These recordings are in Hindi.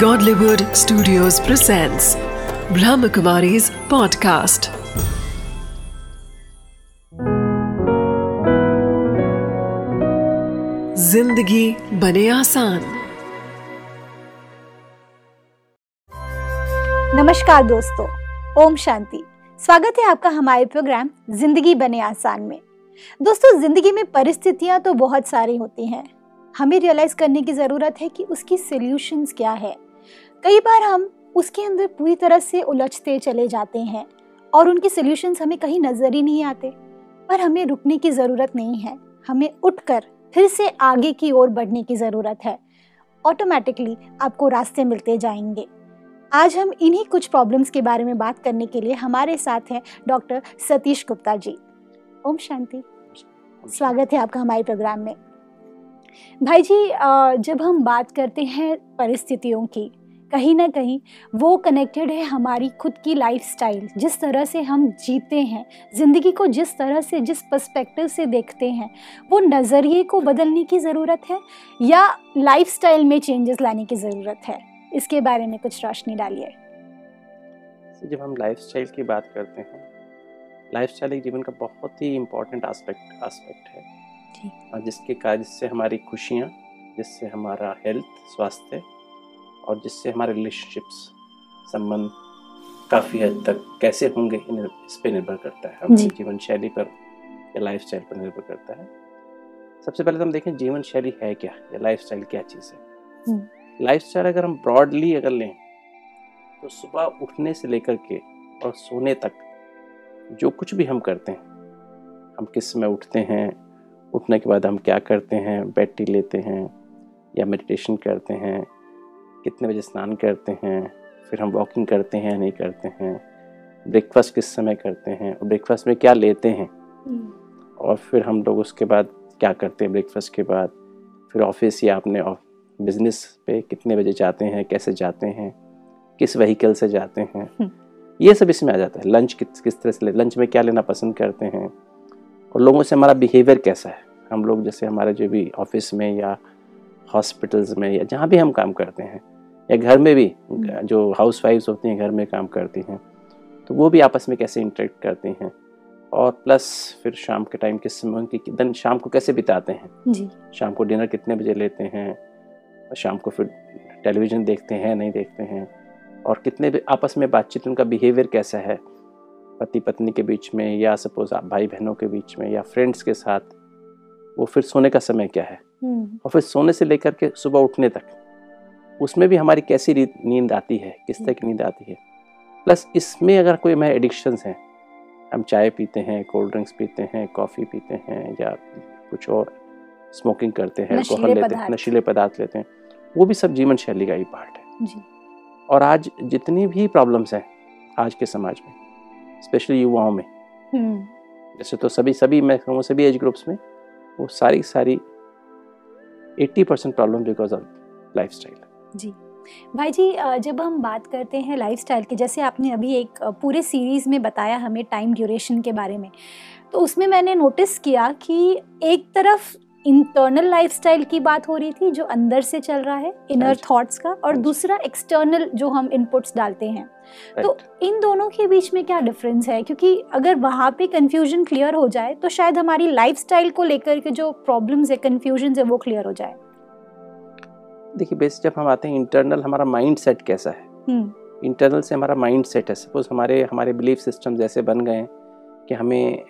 Godlywood Studios presents Brahmakumari's podcast. ज़िंदगी बने आसान। नमस्कार दोस्तों, ओम शांति। स्वागत है आपका हमारे प्रोग्राम ज़िंदगी बने आसान में। दोस्तों, ज़िंदगी में परिस्थितियाँ तो बहुत सारी होती हैं। हमें रियलाइज़ करने की ज़रूरत है कि उसकी सोल्यूशंस क्या है। कई बार हम उसके अंदर पूरी तरह से उलझते चले जाते हैं और उनके सोल्यूशंस हमें कहीं नज़र ही नहीं आते। पर हमें रुकने की ज़रूरत नहीं है। हमें उठकर फिर से आगे की ओर बढ़ने की ज़रूरत है। ऑटोमेटिकली आपको रास्ते मिलते जाएँगे। आज हम इन्हीं कुछ प्रॉब्लम्स के बारे में बात करने के लिए हमारे साथ हैं डॉक्टर सतीश गुप्ता जी। ओम शांति। स्वागत है आपका हमारे प्रोग्राम में। भाई जी जब हम बात करते हैं परिस्थितियों की कहीं ना कहीं वो कनेक्टेड है हमारी खुद की लाइफस्टाइल जिस तरह से हम जीते हैं ज़िंदगी को जिस तरह से जिस पर्सपेक्टिव से देखते हैं वो नज़रिए को बदलने की ज़रूरत है या लाइफस्टाइल में चेंजेस लाने की ज़रूरत है? इसके बारे में कुछ रोशनी डालिए। जब हम लाइफस्टाइल की बात करते हैं लाइफस्टाइल एक जीवन का बहुत ही इम्पोर्टेंट आस्पेक्ट आस्पेक्ट है। और जिसके कार्य जिससे हमारी खुशियाँ जिससे हमारा हेल्थ स्वास्थ्य और जिससे हमारे रिलेशनशिप्स संबंध काफ़ी हद तक कैसे होंगे इस पर निर्भर करता है। हमारी जीवन शैली पर या लाइफ स्टाइल पर निर्भर करता है। सबसे पहले तो हम देखें जीवन शैली है क्या या लाइफ स्टाइल क्या चीज़ है? लाइफ हम्म। स्टाइल अगर हम ब्रॉडली अगर लें तो सुबह उठने से लेकर के और सोने तक जो कुछ भी हम करते हैं हम किस समय उठते हैं उठने के बाद हम क्या करते हैं बैटरी लेते हैं या मेडिटेशन करते हैं कितने बजे स्नान करते हैं फिर हम वॉकिंग करते हैं या नहीं करते हैं ब्रेकफास्ट किस समय करते हैं और ब्रेकफास्ट में क्या लेते हैं? हम्म। और फिर हम लोग उसके बाद क्या करते हैं ब्रेकफास्ट के बाद? फिर ऑफ़िस या अपने बिज़नेस पे कितने बजे जाते हैं कैसे जाते हैं किस व्हीकल से जाते हैं? हम्म। ये सब इसमें आ जाता है। लंच किस किस तरह से ले लंच में क्या लेना पसंद करते हैं? और लोगों से हमारा बिहेवियर कैसा है? हम लोग जैसे हमारे जो भी ऑफ़िस में या हॉस्पिटल्स में या जहाँ भी हम काम करते हैं या घर में भी जो हाउस वाइफ्स होती हैं घर में काम करती हैं तो वो भी आपस में कैसे इंटरेक्ट करती हैं? और प्लस फिर शाम के टाइम किस समय उनकी दिन शाम को कैसे बिताते हैं? जी। शाम को डिनर कितने बजे लेते हैं? शाम को फिर टेलीविज़न देखते हैं नहीं देखते हैं? और कितने भी आपस में बातचीत उनका बिहेवियर कैसा है? पति पत्नी के बीच में या सपोज़ आप भाई बहनों के बीच में या फ्रेंड्स के साथ वो फिर सोने का समय क्या है? हम्म। और फिर सोने से लेकर के सुबह उठने तक उसमें भी हमारी कैसी नींद आती है? किस तरह की नींद आती है? प्लस इसमें अगर कोई हमारे एडिक्शंस हैं हम चाय पीते हैं कोल्ड ड्रिंक्स पीते हैं कॉफ़ी पीते हैं या कुछ और स्मोकिंग करते हैं अल्कोहल लेते हैं नशीले पदार्थ लेते हैं वो भी सब जीवन शैली का ही पार्ट है। जी। और आज जितनी भी प्रॉब्लम्स हैं आज के समाज में स्पेशली युवाओं में हम्म। जैसे तो सभी सभी मैं कहूँ सभी एज ग्रुप्स में वो सारी सारी 80 percent problem because of life जी। भाई जी जब हम बात करते हैं लाइफस्टाइल की जैसे आपने अभी एक पूरे सीरीज़ में बताया हमें टाइम ड्यूरेशन के बारे में तो उसमें मैंने नोटिस किया कि एक तरफ़ इंटरनल लाइफस्टाइल की बात हो रही थी जो अंदर से चल रहा है इनर थॉट्स का और दूसरा एक्सटर्नल जो हम इनपुट्स डालते हैं। तो इन दोनों के बीच में क्या डिफरेंस है? क्योंकि अगर वहाँ पे कंफ्यूजन क्लियर हो जाए तो शायद हमारी लाइफस्टाइल को लेकर के जो प्रॉब्लम्स है कंफ्यूजन है वो क्लियर हो जाए। देखिए बेस जब हम आते हैं इंटरनल हमारा माइंड सेट कैसा है? Internal hmm. से हमारा माइंड सेट है। सपोज़ हमारे हमारे बिलीफ सिस्टम जैसे बन गए हैं कि हमें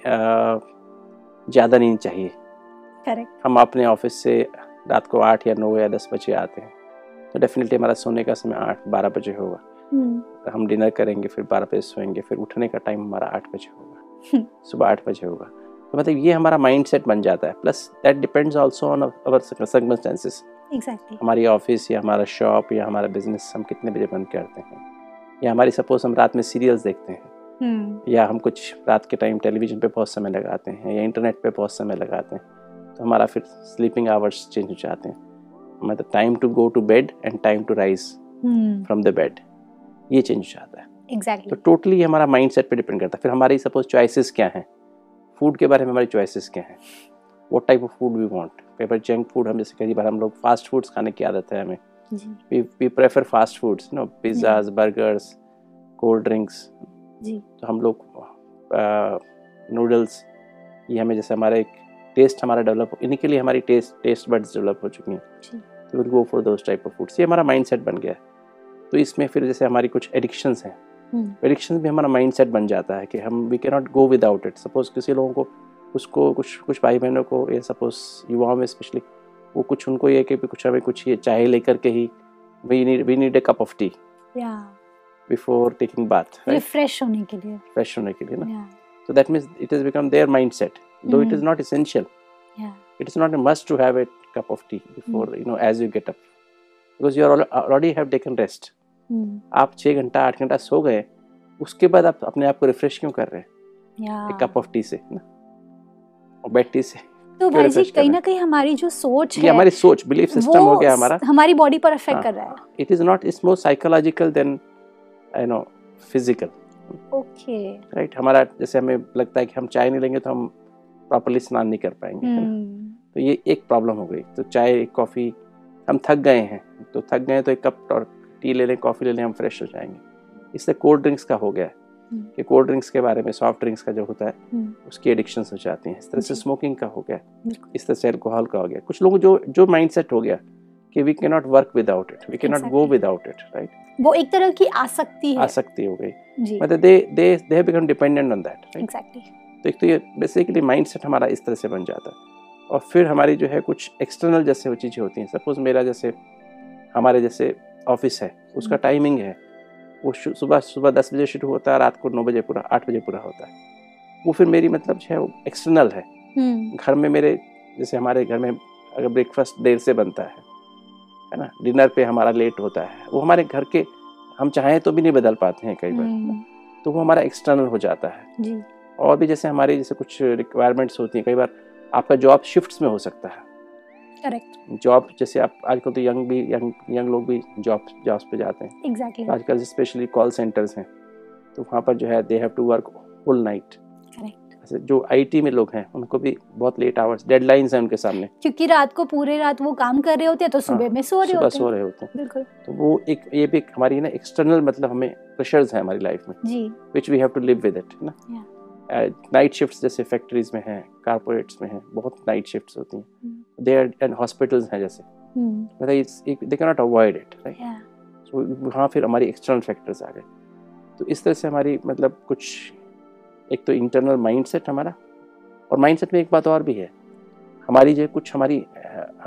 ज़्यादा नींद चाहिए। करेक्ट हम अपने ऑफ़िस से रात को आठ या नौ या दस बजे आते हैं। तो डेफिनेटली हमारा सोने का समय आठ बारह बजे होगा। हम्म। हम डिनर करेंगे फिर बारह बजे सोएँगे फिर उठने का टाइम हमारा आठ बजे होगा। सुबह आठ बजे होगा। तो मतलब ये हमारा माइंड सेट बन जाता है। Plus that depends also on our circumstances हमारी ऑफ़िस या हमारा शॉप या हमारा बिज़नेस हम कितने बजे बंद करते हैं? या हमारी सपोज़ हम रात में सीरियल्स देखते हैं। हम्म। या हम कुछ रात के टाइम टेलीविज़न पे बहुत समय लगाते हैं या इंटरनेट पे बहुत समय लगाते हैं तो हमारा फिर स्लीपिंग आवर्स चेंज हो जाते हैं। मतलब time to go to bed and time to rise from the bed ये चेंज हो जाता है। Exactly exactly. तो टोटली हमारा माइंड सेट पर डिपेंड करता है। फिर हमारी सपोज़ चॉइसेस क्या हैं? फ़ूड के बारे में हमारी चॉइसेस क्या हैं? वो type of food we want prefer junk food हम जैसे कई बार हम लोग फास्ट फूड्स खाने की आदत है हमें। जी। We we prefer fast foods you know pizzas burgers cold drinks जी। तो हम लोग नूडल्स ये हमें जैसे हमारा एक टेस्ट हमारा डेवलप इन्हीं के लिए हमारी टेस्ट टेस्ट बड्स डेवलप हो चुकी हैं। तो will go for those type of foods ये हमारा माइंड सेट बन गया है। तो इसमें फिर जैसे हमारी कुछ एडिक्शंस हैं। हम्म, एडिक्शन भी हमारा माइंड सेट बन जाता है कि हम we can not go without it suppose किसी लोगों को उसको कुछ कुछ भाई बहनों को ये सपोज़ युवाओं में स्पेशली वो कुछ उनको ये कि कुछ हमें कुछ ये चाय लेकर के ही we need we cup of tea before taking bath refresh होने के लिए। फ्रेश होने के लिए ना? So that means it is become their mind though it is not essential it is not a must to have a cup of tea before you know as you get up because you are already have taken rest आप छः घंटा आठ घंटा सो गए उसके बाद आप अपने आप को रिफ्रेश क्यों कर रहे हैं? कप ऑफ़ टी से ना? और टी से तो भाई जी कहीं ना कहीं हमारी जो सोच है हमारी सोच बिलीफ सिस्टम हो गया हमारा। हमारी बॉडी पर इफ़ेक्ट हाँ। कर रहा है। It is not it's more psychological than you know physical okay right हमारा जैसे हमें लगता है कि हम चाय नहीं लेंगे तो हम प्रॉपरली स्नान नहीं कर पाएँगे? हम्म, तो ये एक प्रॉब्लम हो गई। तो चाय कॉफ़ी हम थक गए हैं। तो थक गए तो एक कप और टी ले लें कॉफ़ी ले लें हम फ्रेश हो जाएँगे। इससे कोल्ड ड्रिंक्स का हो गया है। कि कोल्ड ड्रिंक्स के बारे में सॉफ्ट ड्रिंक्स का जो होता है हम्म, उसकी एडिक्शन हो जाती हैं। इस तरह से स्मोकिंग का हो गया। इस तरह से अल्कोहल का हो गया। कुछ लोगों जो जो माइंडसेट हो गया कि we can not work without it we can not go without it right वो एक तरह की आसक्ति है। आसक्ति हो गई। मतलब they they they have become dependent on that exactly तो एक तो ये बेसिकली माइंड सेट हमारा इस तरह से बन जाता। है और फिर हमारी जो है कुछ एक्सटर्नल जैसे वो चीज़ें होती हैं। सपोज़ मेरा जैसे हमारे जैसे ऑफ़िस है उसका टाइमिंग है। वो सुबह सुबह दस बजे शुरू होता है रात को नौ बजे पूरा आठ बजे पूरा होता है। वो फिर मेरी मतलब जो है वो एक्सटर्नल है। हम्म। घर में मेरे जैसे हमारे घर में अगर ब्रेकफास्ट देर से बनता है है ना? डिनर पे हमारा लेट होता है। वो हमारे घर के हम चाहें तो भी नहीं बदल पाते हैं कई बार। हम्म, तो वो हमारा एक्सटर्नल हो जाता है। जी। और भी जैसे हमारी जैसे कुछ रिक्वायरमेंट्स होती हैं कई बार आपका जॉब शिफ्ट्स में हो सकता है। करेक्ट जॉब जैसे आप आजकल तो यंग भी यंग यंग लोग भी जॉब जॉब्स पे जाते हैं। एग्जैक्टली तो आजकल स्पेशली कॉल सेंटर्स हैं। तो वहाँ पर जो है they have to work full night जो आईटी में लोग हैं उनको भी बहुत लेट आवर्स डेडलाइंस हैं उनके सामने। क्योंकि रात को पूरे रात वो काम कर रहे होते हैं तो सुबह हाँ, में सो रहे होते सो रहे होते हैं। बिल्कुल। तो वो एक ये भी हमारी ना एक्सटर्नल मतलब हमें प्रेशर्स हैं हमारी लाइफ में। जी। Which we have to live with it है ना? नाइट शिफ्ट्स जैसे फैक्ट्रीज में हैं कारपोरेट्स में हैं बहुत नाइट शिफ्ट्स होती हैं। दे एंड हॉस्पिटल्स हैं जैसे। मतलब it's they can not avoid it right so वहाँ फिर हमारी एक्सटर्नल फैक्टर्स आ गए। तो इस तरह से हमारी मतलब कुछ एक तो इंटरनल माइंडसेट हमारा और माइंडसेट में एक बात और भी है। हमारी जो है कुछ हमारी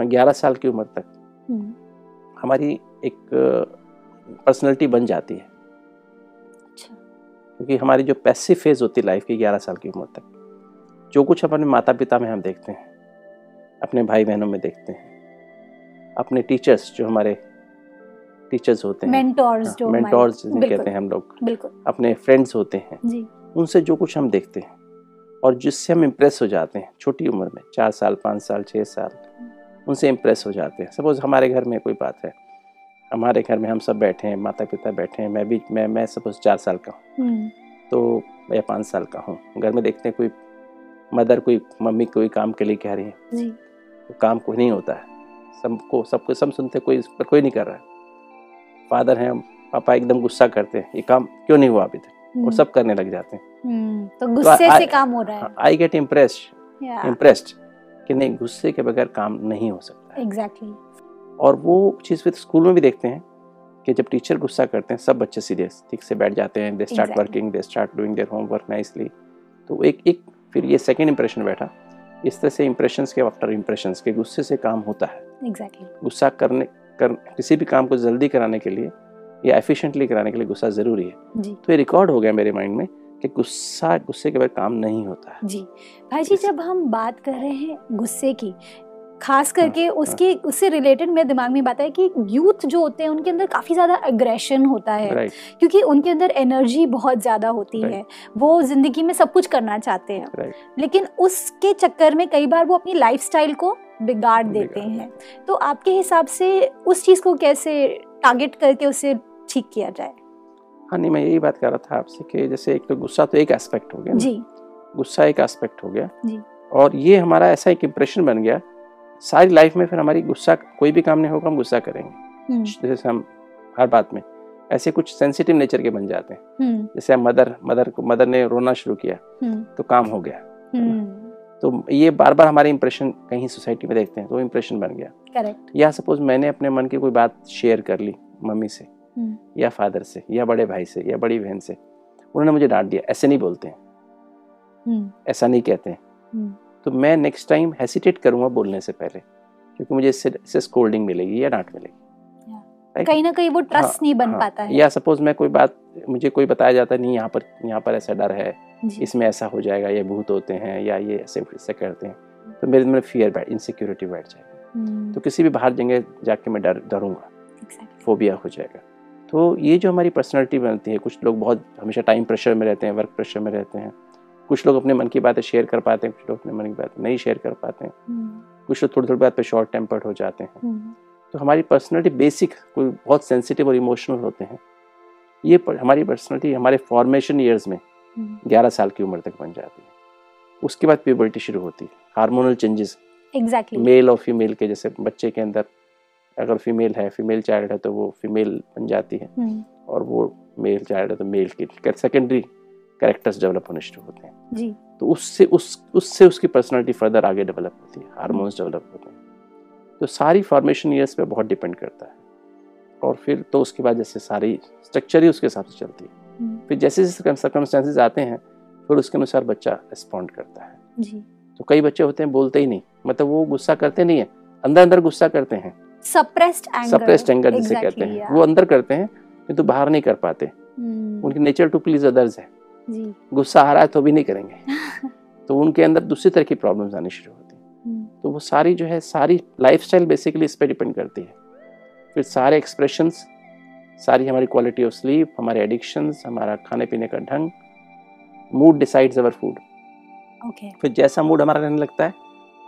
ग्यारह साल की उम्र तक हम्म, हमारी एक पर्सनैलिटी बन जाती है। अच्छा। क्योंकि हमारी जो पैसिव फ़ेज़ होती है लाइफ की ग्यारह साल की उम्र तक जो कुछ अपने माता पिता में हम देखते हैं अपने भाई बहनों में देखते हैं। अपने टीचर्स जो हमारे टीचर्स होते हैं। मेंटोर्स जो मेंटोर्स कहते हैं हम लोग। अपने फ्रेंड्स होते हैं। जी। उनसे जो कुछ हम देखते हैं और जिससे हम इम्प्रेस हो जाते हैं छोटी उम्र में चार साल पाँच साल छः साल उनसे इम्प्रेस हो जाते हैं। सपोज़ हमारे घर में कोई बात है हमारे घर में हम सब बैठे हैं माता पिता बैठे हैं मैं भी मैं मैं सपोज़ चार साल का हूँ। हम्म, तो या पाँच साल का हूँ। घर में देखते हैं कोई मदर कोई मम्मी कोई काम के लिए कह रही है। काम कोई नहीं होता है। सबको सबको सब सुनते कोई पर कोई नहीं कर रहा है। फादर हैं पापा एकदम गुस्सा करते हैं ये काम क्यों नहीं हुआ अभी तक? और हम्म, सब करने लग जाते हैं। हम्म, तो गुस्से आ- से काम हो रहा है। आई गेट इम्प्रेस्ड या इम्प्रेस्ड कि नहीं गुस्से के बगैर काम नहीं हो सकता एग्जैक्टली और वो चीज़ फिर स्कूल में भी देखते हैं कि जब टीचर गुस्सा करते हैं सब बच्चे सीधे ठीक से बैठ जाते हैं they start working they start doing their homework nicely तो एक एक फिर ये सेकंड इंप्रेशन बैठा। इस तरह से इम्प्रेशन के आफ्टर इम्प्रेशन के गुस्से से काम होता है। Exactly exactly. गुस्सा करने कर किसी भी काम को जल्दी कराने के लिए या एफिशिएंटली कराने के लिए गुस्सा ज़रूरी है। जी। तो ये रिकॉर्ड हो गया मेरे माइंड में कि गुस्सा गुस्से के बाद काम नहीं होता है। जी। भाई जी जब हम बात कर रहे हैं गुस्से की खास करके हाँ, उसके उससे रिलेटेड मेरे दिमाग में बात है कि यूथ जो होते हैं उनके अंदर काफ़ी ज़्यादा अग्रेशन होता है। राइट क्योंकि उनके अंदर एनर्जी बहुत ज़्यादा होती Right. है। वो ज़िंदगी में सब कुछ करना चाहते हैं। राइट लेकिन उसके चक्कर में कई बार वो अपनी लाइफस्टाइल को बिगाड़ देते हैं। तो आपके हिसाब से उस चीज़ को कैसे टारगेट करके उसे ठीक किया जाए? हाँ नहीं मैं यही बात कर रहा था आपसे कि जैसे एक तो गुस्सा तो एक एस्पेक्ट हो गया जी। गुस्सा एक एस्पेक्ट हो गया। जी। और ये हमारा ऐसा एक इम्प्रेशन बन गया सारी लाइफ में फिर हमारी गुस्सा कोई भी काम नहीं होगा हम गुस्सा करेंगे। हम्म, जैसे हम हर बात में ऐसे कुछ सेंसिटिव नेचर के बन जाते हैं। हम्म, जैसे हम मदर मदर को मदर ने रोना शुरू किया हम्म, तो काम हो गया। तो ये बार बार हमारे इंप्रेशन कहीं सोसाइटी में देखते हैं तो इंप्रेशन बन गया। करेक्ट या सपोज़ मैंने अपने मन की कोई बात शेयर कर ली मम्मी से या फादर से या बड़े भाई से या बड़ी बहन से उन्होंने मुझे डांट दिया। ऐसे नहीं बोलते हैं। ऐसा नहीं कहते हैं। तो मैं नेक्स्ट टाइम हेसिटेट करूँगा बोलने से पहले क्योंकि मुझे इससे इससे स्कोल्डिंग मिलेगी या डांट मिलेगी। कहीं ना कहीं वो ट्रस्ट हाँ, नहीं बन हाँ, पाता है। या सपोज़ मैं कोई बात मुझे कोई बताया जाता नहीं यहाँ पर यहाँ पर ऐसा डर है इसमें ऐसा हो जाएगा ये भूत होते हैं या ये ऐसे ऐसे करते हैं। तो मेरे में फियर बैठ इनसिक्योरिटी बैठ जाएगी। हम्म, तो किसी भी बाहर जगह जाके मैं डर डरूँगा। Exactly, फोबिया हो जाएगा। तो ये जो हमारी पर्सनैलिटी बनती है कुछ लोग बहुत हमेशा टाइम प्रेशर में रहते हैं वर्क प्रेशर में रहते हैं। कुछ लोग अपने मन की बातें शेयर कर पाते हैं कुछ लोग अपने मन की बातें नहीं शेयर कर पाते हैं। हम्म, कुछ लोग थोड़ी थोड़ी बात पे शॉर्ट टेम्पर्ड हो जाते हैं। हम्म, तो हमारी पर्सनालिटी बेसिक कोई बहुत सेंसिटिव और इमोशनल होते हैं। ये पर, हमारी पर्सनालिटी हमारे फॉर्मेशन ईयर्स में ग्यारह साल की उम्र तक बन जाती है। उसके बाद प्यूबर्टी शुरू होती है। हार्मोनल चेंजेस exactly, मेल और फीमेल के जैसे बच्चे के अंदर अगर फीमेल है फीमेल चाइल्ड है तो वो फीमेल बन जाती है। हम्म, और वो मेल चाइल्ड है तो मेल की सेकेंडरी कैरेक्टर्स डेवलप होने शुरू होते हैं। जी। तो उससे उस उससे उसकी पर्सनालिटी फर्दर आगे डेवलप होती है हार्मोन्स डेवलप होते हैं। तो सारी फॉर्मेशन ईयर्स पे बहुत डिपेंड करता है। और फिर तो उसके बाद जैसे सारी स्ट्रक्चर ही उसके हिसाब से चलती है। हम्म, फिर जैसे जैसे सर्कमस्टेंसेज आते हैं फिर उसके अनुसार बच्चा रिस्पॉन्ड करता है। जी। तो कई बच्चे होते हैं बोलते ही नहीं। मतलब वो गुस्सा करते नहीं है। अंदर अंदर गुस्सा करते हैं। सप्रेस्ड एंगर सप्रेस्ड एंगर जिसे कहते हैं। वो अंदर करते हैं किंतु बाहर नहीं कर पाते। उनकी नेचर टू प्लीज़ अदर्स है। जी। गुस्सा आ रहा है तो भी नहीं करेंगे। तो उनके अंदर दूसरी तरह की प्रॉब्लम्स आनी शुरू होती हैं। हम्म, तो वो सारी जो है सारी लाइफस्टाइल बेसिकली इस पर डिपेंड करती है। फिर सारे एक्सप्रेशंस सारी हमारी क्वालिटी ऑफ़ स्लीप हमारे एडिक्शंस हमारा खाने पीने का ढंग mood decides our food okay फिर जैसा मूड हमारा रहने लगता है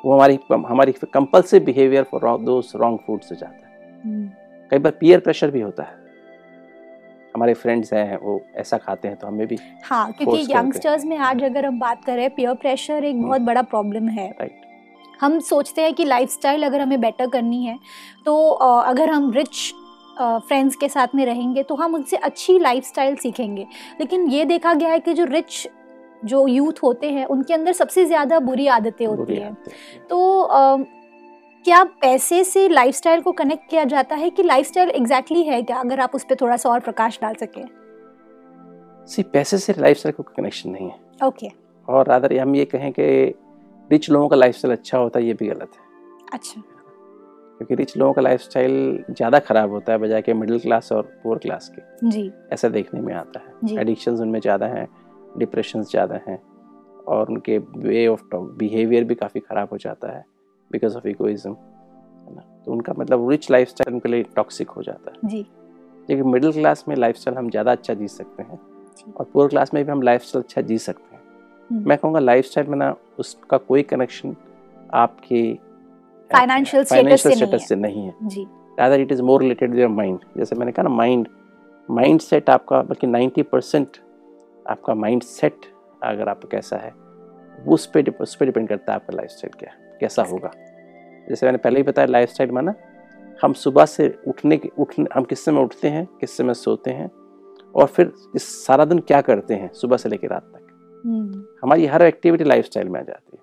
वो हमारी हमारी compulsive behaviour for those wrong food से जाता है। हम्म, कई बार पीयर प्रेशर भी होता है। हमारे फ्रेंड्स हैं वो ऐसा खाते हैं तो हमें भी हाँ क्योंकि यंगस्टर्स में आज अगर हम बात करें पीयर प्रेशर एक बहुत बड़ा प्रॉब्लम है। राइट हम सोचते हैं कि लाइफस्टाइल अगर हमें बेटर करनी है तो अगर हम रिच फ्रेंड्स के साथ में रहेंगे तो हम उनसे अच्छी लाइफस्टाइल सीखेंगे। लेकिन ये देखा गया है कि जो रिच जो यूथ होते हैं उनके अंदर सबसे ज़्यादा बुरी आदतें होती हैं। तो क्या पैसे से लाइफस्टाइल को कनेक्ट किया जाता है कि लाइफस्टाइल एग्जैक्टली है क्या? अगर आप उस पर थोड़ा सा और प्रकाश डाल सकें। सी पैसे से लाइफस्टाइल को कनेक्शन नहीं है। ओके और रादर हम ये कहें कि रिच लोगों का लाइफस्टाइल अच्छा होता है ये भी गलत है। अच्छा। क्योंकि रिच लोगों का लाइफस्टाइल ज़्यादा खराब होता है बजाय कि मिडिल क्लास और पुअर क्लास के। जी। ऐसा देखने में आता है। एडिक्शंस उनमें ज़्यादा हैं डिप्रेशंस ज़्यादा हैं और उनके वे ऑफ़ बिहेवियर भी काफ़ी ख़राब हो जाता है। बिकॉज़ ऑफ़ इगोइज्म है ना? तो उनका मतलब रिच लाइफस्टाइल उनके लिए टॉक्सिक हो जाता है। जी। लेकिन मिडिल क्लास में लाइफस्टाइल हम ज़्यादा अच्छा जी सकते हैं और पुअर क्लास में भी हम लाइफस्टाइल अच्छा जी सकते हैं। हम्म। मैं कहूँगा लाइफस्टाइल में ना उसका कोई कनेक्शन आपके Financial status से फाइनेंशियल स्टेटस। से नहीं है। जी। Rather it is more related to your mind जैसे मैंने कहा ना माइंड माइंड सेट आपका बल्कि 90 परसेंट आपका माइंड सेट अगर आपका कैसा है उस पर उस पर डिपेंड करता है आपका लाइफ स्टाइल क्या है, कैसा होगा? जैसे मैंने पहले ही बताया लाइफ स्टाइल में ना हम सुबह से उठने के उठने हम किस समय उठते हैं किस समय सोते हैं और फिर इस सारा दिन क्या करते हैं सुबह से लेकर रात तक? हम्म, हमारी हर एक्टिविटी लाइफ में आ जाती है।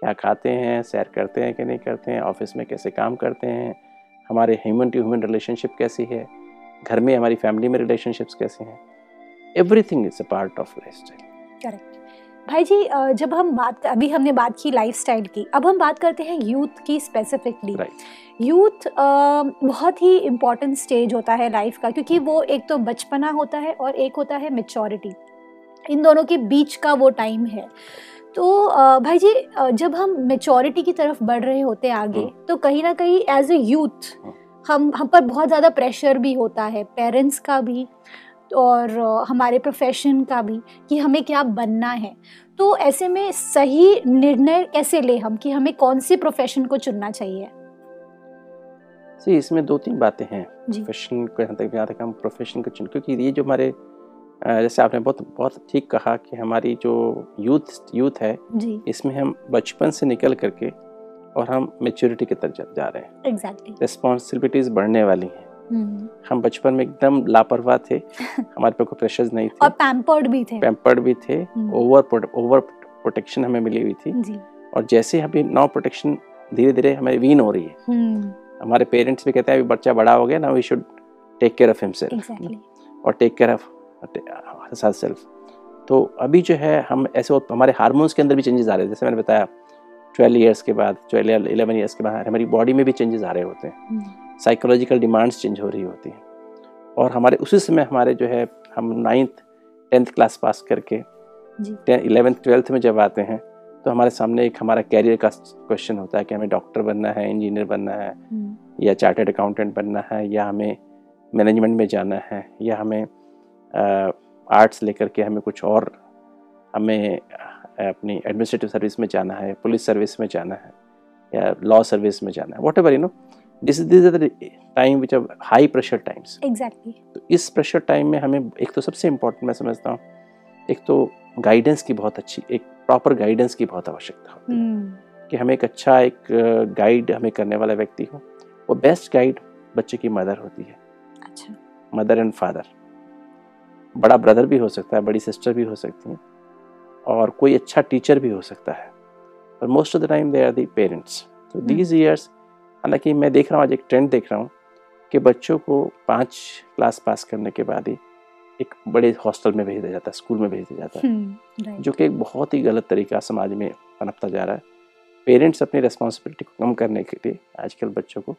क्या खाते हैं सैर करते हैं कि नहीं करते हैं ऑफ़िस में कैसे काम करते हैं हमारे ह्यूमन टू ह्यूमन रिलेशनशिप कैसी है घर में हमारी फैमिली में रिलेशनशिप्स कैसे हैं everything is a part of lifestyle correct भाई जी जब हम बात अभी हमने बात की लाइफस्टाइल की अब हम बात करते हैं यूथ की स्पेसिफिकली राइट यूथ बहुत ही इंपॉर्टेंट स्टेज होता है लाइफ का क्योंकि वो एक तो बचपना होता है और एक होता है मेच्योरिटी इन दोनों के बीच का वो टाइम है तो भाई जी जब हम मेच्योरिटी की तरफ़ बढ़ रहे होते हैं आगे हम्म। तो कहीं ना कहीं एज ए यूथ। हम हम पर बहुत ज़्यादा प्रेशर भी होता है पेरेंट्स का भी और हमारे प्रोफेशन का भी कि हमें क्या बनना है। तो ऐसे में सही निर्णय कैसे ले हम कि हमें कौन से प्रोफेशन को चुनना चाहिए? सी इसमें दो तीन बातें हैं। जी। प्रोफेशन को यहाँ तक यहाँ तक हम प्रोफेशन को चुन क्योंकि ये जो हमारे जैसे आपने बहुत बहुत ठीक कहा कि हमारी जो यूथ यूथ है जी। इसमें हम बचपन से निकल करके और हम मेच्योरिटी की तरफ़ जा- जा रहे हैं। एग्जैक्टली रिस्पॉन्सिबिलिटीज़ बढ़ने वाली हैं। हम बचपन में एकदम लापरवाह थे। हमारे पे कोई प्रेशर्स नहीं थे। और पैम्पर्ड भी थे। पैम्पर्ड भी थे। हम्म। ओवर ओवर प्रोटेक्शन हमें मिली हुई थी। जी। और जैसे अभी नाउ प्रोटेक्शन धीरे धीरे हमें वीन हो रही है। हम्म। हमारे पेरेंट्स भी कहते हैं अभी बच्चा बड़ा हो गया ना we should take care of himself और टेक केयर ऑफ़ सेल्फ तो अभी जो है हम ऐसे हमारे हार्मोन्स के अंदर भी चेंजेस आ रहे हैं। जैसे मैंने बताया ट्वेल्व ईयर्स के बाद ट्वेल्व इलेवन ईयर्स के बाद हमारी बॉडी में भी चेंजेस आ रहे होते हैं। साइकोलॉजिकल डिमांड्स चेंज हो रही होती हैं। और हमारे उसी समय हमारे जो है हम नाइन्थ टेंथ क्लास पास करके इलेवेंथ ट्वेल्थ में जब आते हैं तो हमारे सामने एक हमारा कैरियर का क्वेश्चन होता है कि हमें डॉक्टर बनना है इंजीनियर बनना है हम्म, या चार्टर्ड अकाउंटेंट बनना है या हमें मैनेजमेंट में जाना है या हमें आर्ट्स लेकर के हमें कुछ और हमें अपनी एडमिनिस्ट्रेटिव सर्विस में जाना है पुलिस सर्विस में जाना है या लॉ सर्विस में जाना है whatever you know this this are the time which are high pressure times exactly तो इस प्रेशर टाइम में हमें एक तो सबसे इम्पोर्टेंट मैं समझता हूँ एक तो गाइडेंस की बहुत अच्छी एक प्रॉपर गाइडेंस की बहुत आवश्यकता होती है। हम्म कि हमें एक अच्छा एक गाइड हमें करने वाला व्यक्ति हो वो बेस्ट गाइड बच्चे की मदर होती है। अच्छा। मदर एंड फादर बड़ा ब्रदर भी हो सकता है बड़ी सिस्टर भी हो सकती हैं और कोई अच्छा टीचर भी हो सकता है। पर most of the time they are the parents तो दीज ईयर्स हालाँकि मैं देख रहा हूँ आज एक ट्रेंड देख रहा हूँ कि बच्चों को पाँच क्लास पास करने के बाद ही एक बड़े हॉस्टल में भेज दिया जाता है स्कूल में भेज दिया जाता है। हम्म जो कि एक बहुत ही गलत तरीका समाज में पनपता जा रहा है। पेरेंट्स अपनी रिस्पॉन्सिबिलिटी को कम करने के लिए आजकल बच्चों को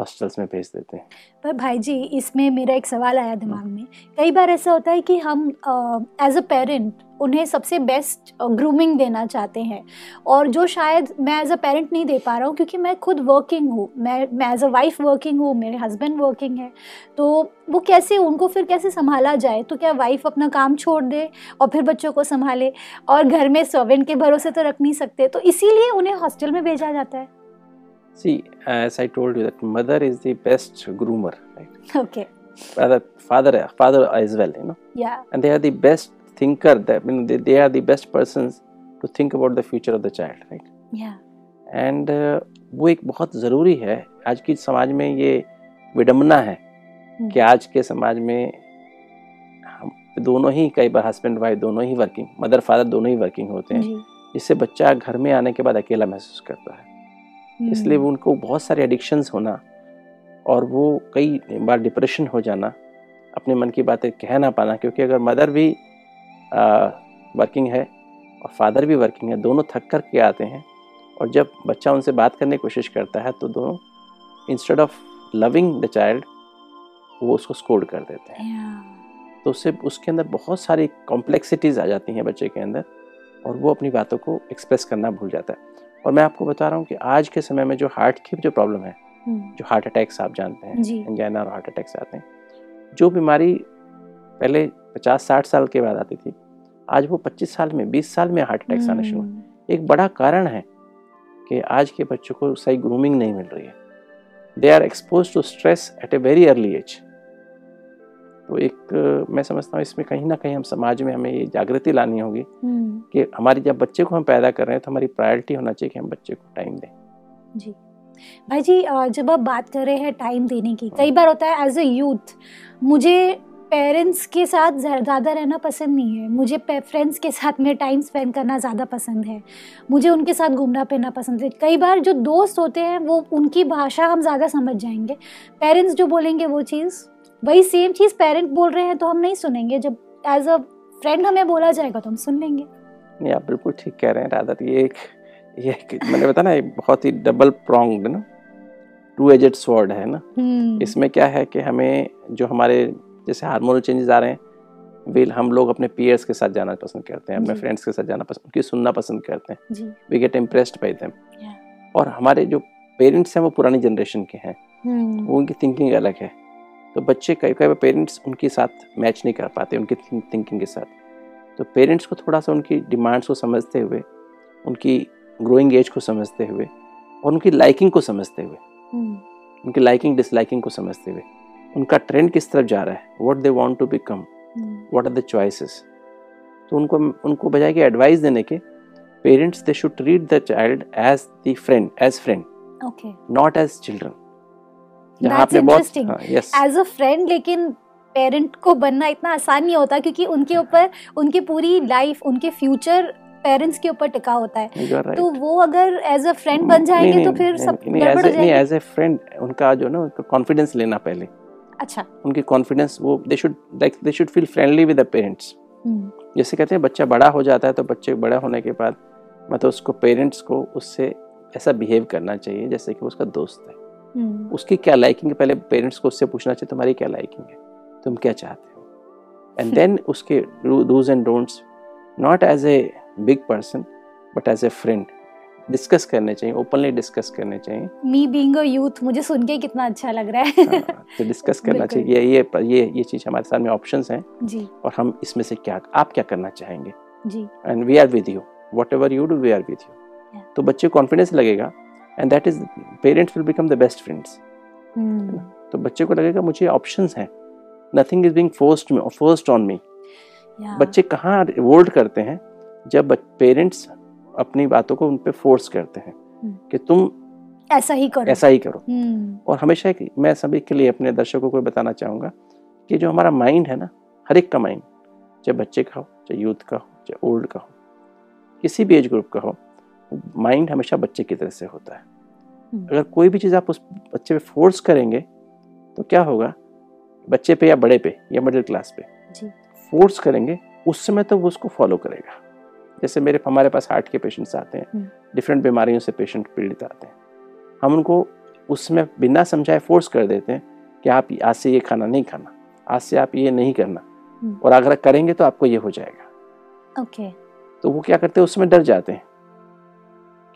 हॉस्टल्स में भेज देते हैं। पर भाई जी इसमें मेरा एक सवाल आया दिमाग में। कई बार ऐसा होता है कि हम एज अ पेरेंट उन्हें सबसे बेस्ट ग्रूमिंग देना चाहते हैं। और जो शायद मैं एज अ पेरेंट नहीं दे पा रहा हूँ क्योंकि मैं खुद वर्किंग हूँ। मैं मैं एज अ वाइफ वर्किंग हूँ मेरे हस्बैंड वर्किंग है। तो वो कैसे उनको फिर कैसे संभाला जाए? तो क्या वाइफ अपना काम छोड़ दे और फिर बच्चों को संभाले? और घर में सर्वेंट के भरोसे तो रख नहीं सकते। तो इसीलिए उन्हें हॉस्टल में भेजा जाता है। See, as I told you, that mother is the best groomer, right? Okay Father, father, father as well, you know, या and they are the best thinker. That I mean, they, they are the best persons to think about the future of the child, right? या एंड वो एक बहुत ज़रूरी है आज की समाज में ये विडम्बना है कि आज के समाज में हम दोनों ही कई बार हस्बैंड वाइफ दोनों ही वर्किंग मदर फादर दोनों ही वर्किंग होते हैं जिससे बच्चा घर में आने के बाद अकेला महसूस करता है इसलिए हम्म, वो उनको बहुत सारे एडिक्शंस होना और वो कई बार डिप्रेशन हो जाना अपने मन की बातें कह ना पाना क्योंकि अगर मदर भी वर्किंग है और फादर भी वर्किंग है दोनों थक कर के आते हैं और जब बच्चा उनसे बात करने की कोशिश करता है तो दोनों instead of loving the child वो उसको स्कोल्ड कर देते हैं। या तो उससे उसके अंदर बहुत सारी कॉम्प्लेक्सिटीज़ आ जाती हैं बच्चे के अंदर और वो अपनी बातों को एक्सप्रेस करना भूल जाता है। और मैं आपको बता रहा हूँ कि आज के समय में जो हार्ट की जो प्रॉब्लम है हम्म, जो हार्ट अटैक्स आप जानते हैं एंजाइना और हार्ट अटैक्स आते हैं जो बीमारी पहले पचास साठ साल के बाद आती थी आज वो 25 साल में 20 साल में हार्ट अटैक्स आने शुरू हम्म, एक बड़ा कारण है कि आज के बच्चों को सही ग्रूमिंग नहीं मिल रही है। They are expose to stress at a very early age तो एक मैं समझता हूँ इसमें कहीं ना कहीं हम समाज में हमें ये जागृति लानी होगी हम्म, कि हमारी जब बच्चे को हम पैदा कर रहे हैं तो हमारी प्रायोरिटी होना चाहिए कि हम बच्चे को टाइम दें। जी। भाई जी जब आप बात कर रहे हैं टाइम देने की कई बार होता है एज अ यूथ मुझे पेरेंट्स के साथ ज़्यादा रहना पसंद नहीं है। मुझे फ्रेंड्स के साथ में टाइम स्पेंड करना ज़्यादा पसंद है। मुझे उनके साथ घूमना फिरना पसंद है। कई बार जो दोस्त होते हैं वो उनकी भाषा हम ज़्यादा समझ जाएँगे। पेरेंट्स जो बोलेंगे वो चीज़ वही सेम चीज़ पेरेंट बोल रहे हैं तो हम नहीं सुनेंगे। जब एज अ फ्रेंड हमें बोला जाएगा तो हम सुन लेंगे। नहीं आप बिल्कुल ठीक कह रहे हैं राधा ये एक ये मैंने बताया ना ये बहुत ही डबल प्रोंग्ड ना टू एजेड स्वॉर्ड है ना। हम्म, इसमें क्या है कि हमें जो हमारे जैसे हार्मोनल चेंजेस आ रहे हैं वे हम लोग अपने पीयर्स के साथ जाना पसंद करते हैं अपने फ्रेंड्स के साथ जाना पसंद उनकी सुनना पसंद करते हैं। We get impressed by them और हमारे जो पेरेंट्स हैं वो पुरानी जनरेशन के हैं। हम्म, वो उनकी थिंकिंग अलग है। तो बच्चे कई कई पेरेंट्स उनके साथ मैच नहीं कर पाते उनकी थिंकिंग के साथ। तो पेरेंट्स को थोड़ा सा उनकी डिमांड्स को समझते हुए उनकी ग्रोइंग एज को समझते हुए और उनकी लाइकिंग को समझते हुए हम्म, उनकी लाइकिंग डिसलाइकिंग को समझते हुए उनका ट्रेंड किस तरफ़ जा रहा है what they want to become what are the choices तो उनको उनको बजाय कि एडवाइस देने के parents they should treat the child as the friend as friend not as children That's interesting. हाँ. एज अ फ्रेंड लेकिन पेरेंट को बनना इतना आसान नहीं होता क्योंकि उनके ऊपर उनकी पूरी लाइफ उनके फ्यूचर पेरेंट्स के ऊपर टिका होता है। Right. तो वो अगर एज अ फ्रेंड बन जाएँगे नहीं, तो फिर नहीं, सब नहीं, as हो a- जाएगी। एज ए फ्रेंड उनका जो ना कॉन्फिडेंस लेना पहले। अच्छा। उनकी कॉन्फिडेंस वो they should like they should feel friendly with the parents जैसे कहते हैं बच्चा बड़ा हो जाता है तो बच्चे बड़ा होने के बाद मतलब उसको पेरेंट्स को उससे ऐसा बिहेव करना चाहिए जैसे कि उसका दोस्त है। हम्म, उसकी क्या लाइकिंग है? पहले पेरेंट्स को उससे पूछना चाहिए तुम्हारी क्या लाइकिंग है? तुम क्या चाहते हो? एंड देन उसके dos and don'ts not as a big person but as a friend discuss करने चाहिए ओपनली डिस्कस करने चाहिए। मी बीइंग अ यूथ मुझे सुन के कितना अच्छा लग रहा है। हाँ, तो डिस्कस करना चाहिए। ये ये ये ये चीज़ हमारे सामने ऑप्शंस हैं। जी। और हम इसमें से क्या आप क्या करना चाहेंगे? जी। And we are with you whatever you do we are with you तो बच्चे कॉन्फिडेंस लगेगा। And that is parents will become the best friends तो बच्चे को लगेगा मुझे ऑप्शन है। Nothing is being forced forced on me बच्चे कहाँ रिवोल्ट करते हैं? जब पेरेंट्स अपनी बातों को उन पर फोर्स करते हैं हम्म। कि तुम ऐसा ही करो। ऐसा ही करो। हम्म, और हमेशा मैं सभी के लिए अपने दर्शकों को बताना चाहूँगा कि जो हमारा माइंड है ना हर एक का माइंड चाहे बच्चे का हो चाहे यूथ का हो चाहे ओल्ड का हो किसी भी एज ग्रुप का हो माइंड हमेशा बच्चे की तरह से होता है। हम्म। अगर कोई भी चीज़ आप उस बच्चे पे फोर्स करेंगे तो क्या होगा? बच्चे पे या बड़े पे या मिडिल क्लास पे। जी। फोर्स करेंगे उस समय तो वो उसको फॉलो करेगा। जैसे मेरे हमारे पास हार्ट के पेशेंट्स आते हैं हम्म। डिफरेंट बीमारियों से पेशेंट पीड़ित आते हैं। हम उनको उसमें बिना समझाए फोर्स कर देते हैं कि आप आज से ये खाना नहीं खाना आज से आप ये नहीं करना। हम्म। और अगर करेंगे तो आपको ये हो जाएगा। ओके। तो वो क्या करते हैं? उसमें डर जाते हैं।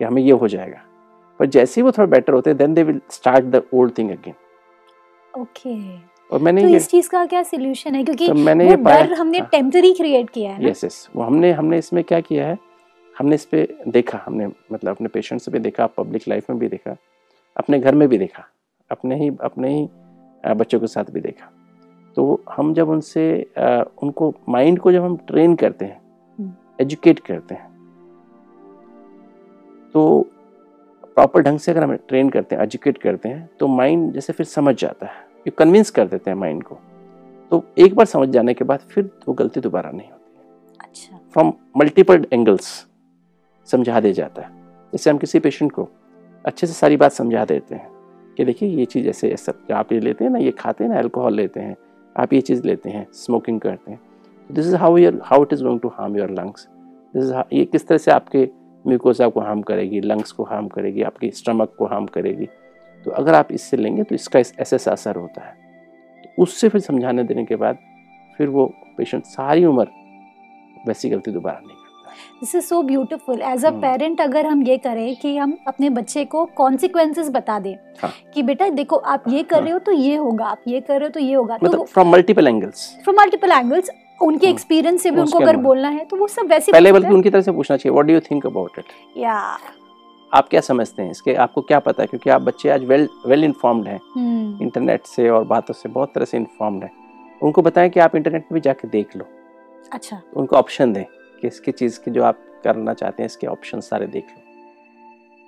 कि हमें ये हो जाएगा। पर जैसे ही वो थोड़ा बेटर होते हैं then they will start the old thing again okay और मैंने तो ये इस चीज़ का क्या सोल्यूशन है? क्योंकि तो मैंने वो ये डर हमने हाँ। टेम्पररी क्रिएट किया है यस यस वो हमने हमने इसमें क्या किया है? हमने इस पे देखा हमने मतलब अपने पेशेंट्स पे देखा पब्लिक लाइफ में भी देखा अपने घर में भी देखा अपने ही अपने ही बच्चों के साथ भी देखा। तो हम जब उनसे उनको माइंड को जब हम ट्रेन करते हैं हम्म। एजुकेट करते हैं तो प्रॉपर ढंग से अगर हम ट्रेन करते हैं एजुकेट करते हैं तो माइंड जैसे फिर समझ जाता है। ये कन्विंस कर देते हैं माइंड को। तो एक बार समझ जाने के बाद फिर वो गलती दोबारा नहीं होती अच्छा। फ्रॉम मल्टीपल एंगल्स समझा दिया जाता है। जैसे हम किसी पेशेंट को अच्छे से सारी बात समझा देते हैं कि देखिए ये चीज़ ऐसे ऐसा आप ये लेते हैं ना ये खाते हैं ना अल्कोहल लेते हैं आप ये चीज़ लेते हैं स्मोकिंग करते हैं। This is how your how it is going to harm your lungs this is ये किस तरह से आपके म्यूकोसा को हार्म करेगी लंग्स को हार्म करेगी आपकी स्टमक को हार्म करेगी। तो अगर आप इससे लेंगे तो इसका इस- ऐसे ऐसा असर होता है। तो उससे फिर समझाने देने के बाद फिर वो पेशेंट सारी उम्र वैसी गलती दोबारा नहीं करता। है this is so beautiful age uh. Parent अगर हम ये करें कि हम अपने बच्चे को कॉन्सिक्वेंसेस बता दें हाँ। कि बेटा देखो आप ये कर रहे हो तो ये होगा आप ये कर रहे हो तो ये होगा। तो मतलब from multiple angles from multiple angles उनके हम्म। एक्सपीरियंस से भी उनको अगर बोलना है तो वो सब वैसे पहले बल्कि उनकी तरफ़ से पूछना चाहिए what do you think about it या आप क्या समझते हैं इसके? आपको क्या पता है? क्योंकि आप बच्चे आज वेल वेल इन्फॉर्म्ड हैं। हम्म, इंटरनेट से और बातों से बहुत तरह से इन्फॉर्म्ड हैं। उनको बताएँ कि आप इंटरनेट पे भी जाके देख लो। अच्छा। उनको ऑप्शन दें कि इसकी चीज़ की जो आप करना चाहते हैं इसके ऑप्शन सारे देख लो।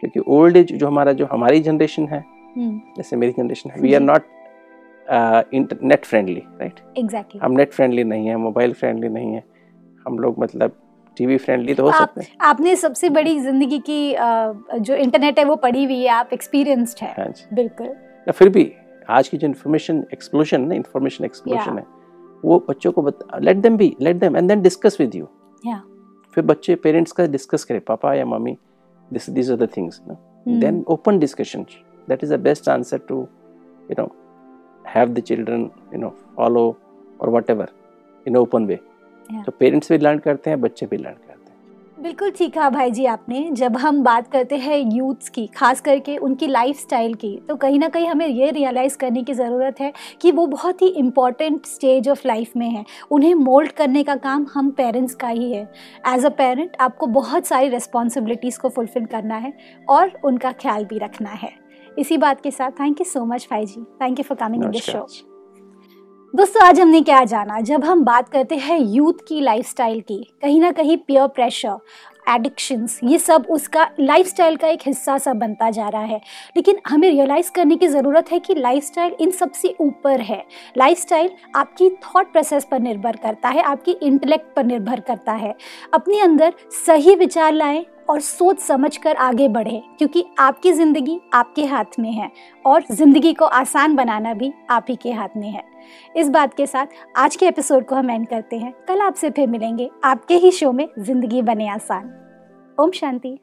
क्योंकि ओल्ड एज जो हमारा जो हमारी जनरेशन है हम्म। जैसे मेरी जनरेशन है we are not internet friendly right exactly हम नेट फ्रेंडली नहीं है मोबाइल फ्रेंडली नहीं है। हम लोग मतलब टीवी फ्रेंडली तो हो आप- सकते हैं। आपने सबसे बड़ी ज़िंदगी की अ, जो इंटरनेट है वो पढ़ी हुई है आप एक्सपीरियंस्ड है। हाँ बिल्कुल। या फिर भी आज की जो इन्फॉर्मेशन एक्सप्लोजन ना इन्फॉर्मेशन एक्सप्लोजन है वो बच्चों को let them be let them and then discuss with you Yeah. फिर बच्चे पेरेंट्स का डिस्कस करें पापा या mummy this these are the things ना। Then open discussion that is the best answer to you know have the children you know follow or whatever in open way. तो पेरेंट्स भी लर्न करते हैं बच्चे भी लर्न करते हैं। बिल्कुल ठीक कहा भाई जी आपने। जब हम बात करते हैं यूथ्स की खास करके उनकी लाइफस्टाइल की तो कहीं ना कहीं हमें ये रियलाइज़ करने की ज़रूरत है कि वो बहुत ही इंपॉर्टेंट स्टेज ऑफ़ लाइफ में है। उन्हें मोल्ड करने का काम हम पेरेंट्स का ही है। एज अ पेरेंट आपको बहुत सारी रिस्पॉन्सिबिलिटीज़ को फुलफिल करना है और उनका ख्याल भी रखना है। इसी बात के साथ थैंक यू सो मच भाई जी thank you for coming in this show दोस्तों आज हमने क्या जाना? जब हम बात करते हैं यूथ की लाइफस्टाइल की कहीं ना कहीं पियर प्रेशर एडिक्शंस ये सब उसका लाइफस्टाइल का एक हिस्सा सा बनता जा रहा है। लेकिन हमें रियलाइज़ करने की ज़रूरत है कि लाइफस्टाइल इन सबसे ऊपर है। लाइफस्टाइल आपकी थॉट प्रोसेस पर निर्भर करता है आपकी इंटेलेक्ट पर निर्भर करता है। अपने अंदर सही विचार लाएँ और सोच समझ कर आगे बढ़े, क्योंकि आपकी ज़िंदगी आपके हाथ में है और ज़िंदगी को आसान बनाना भी आप ही के हाथ में है। इस बात के साथ आज के एपिसोड को हम एंड करते हैं। कल आपसे फिर मिलेंगे आपके ही शो में ज़िंदगी बने आसान। ओम शांति।